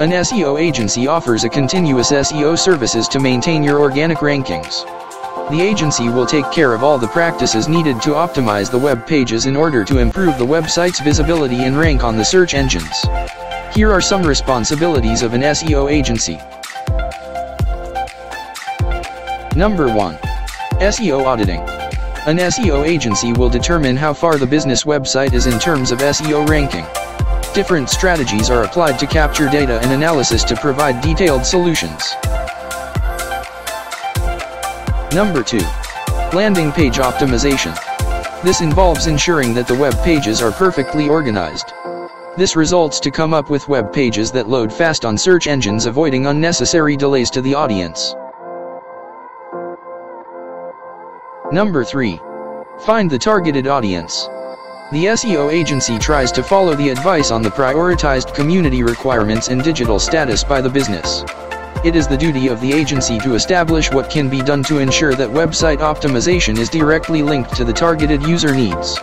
An SEO agency offers a continuous SEO services to maintain your organic rankings. The agency will take care of all the practices needed to optimize the web pages in order to improve the website's visibility and rank on the search engines. Here are some responsibilities of an SEO agency. Number 1. SEO Auditing. An SEO agency will determine how far the business website is in terms of SEO ranking. Different strategies are applied to capture data and analysis to provide detailed solutions. Number 2. Landing page optimization. This involves ensuring that the web pages are perfectly organized. This results to come up with web pages that load fast on search engines avoiding unnecessary delays to the audience. Number 3. Find the targeted audience. The SEO agency tries to follow the advice on the prioritized community requirements and digital status by the business. It is the duty of the agency to establish what can be done to ensure that website optimization is directly linked to the targeted user needs.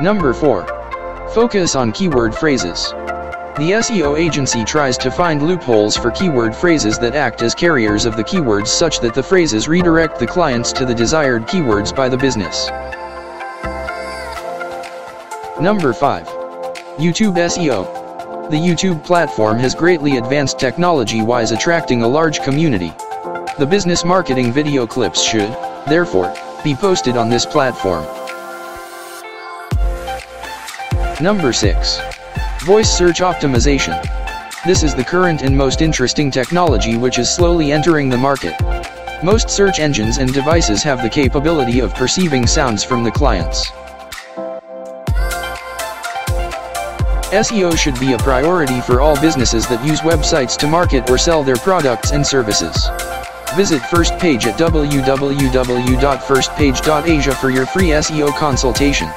Number 4. Focus on keyword phrases. The SEO agency tries to find loopholes for keyword phrases that act as carriers of the keywords such that the phrases redirect the clients to the desired keywords by the business. Number 5. YouTube SEO. The YouTube platform has greatly advanced technology-wise attracting a large community. The business marketing video clips should, therefore, be posted on this platform. Number 6. Voice Search Optimization. This is the current and most interesting technology which is slowly entering the market. Most search engines and devices have the capability of perceiving sounds from the clients. SEO should be a priority for all businesses that use websites to market or sell their products and services. Visit First Page at www.firstpage.asia for your free SEO consultation.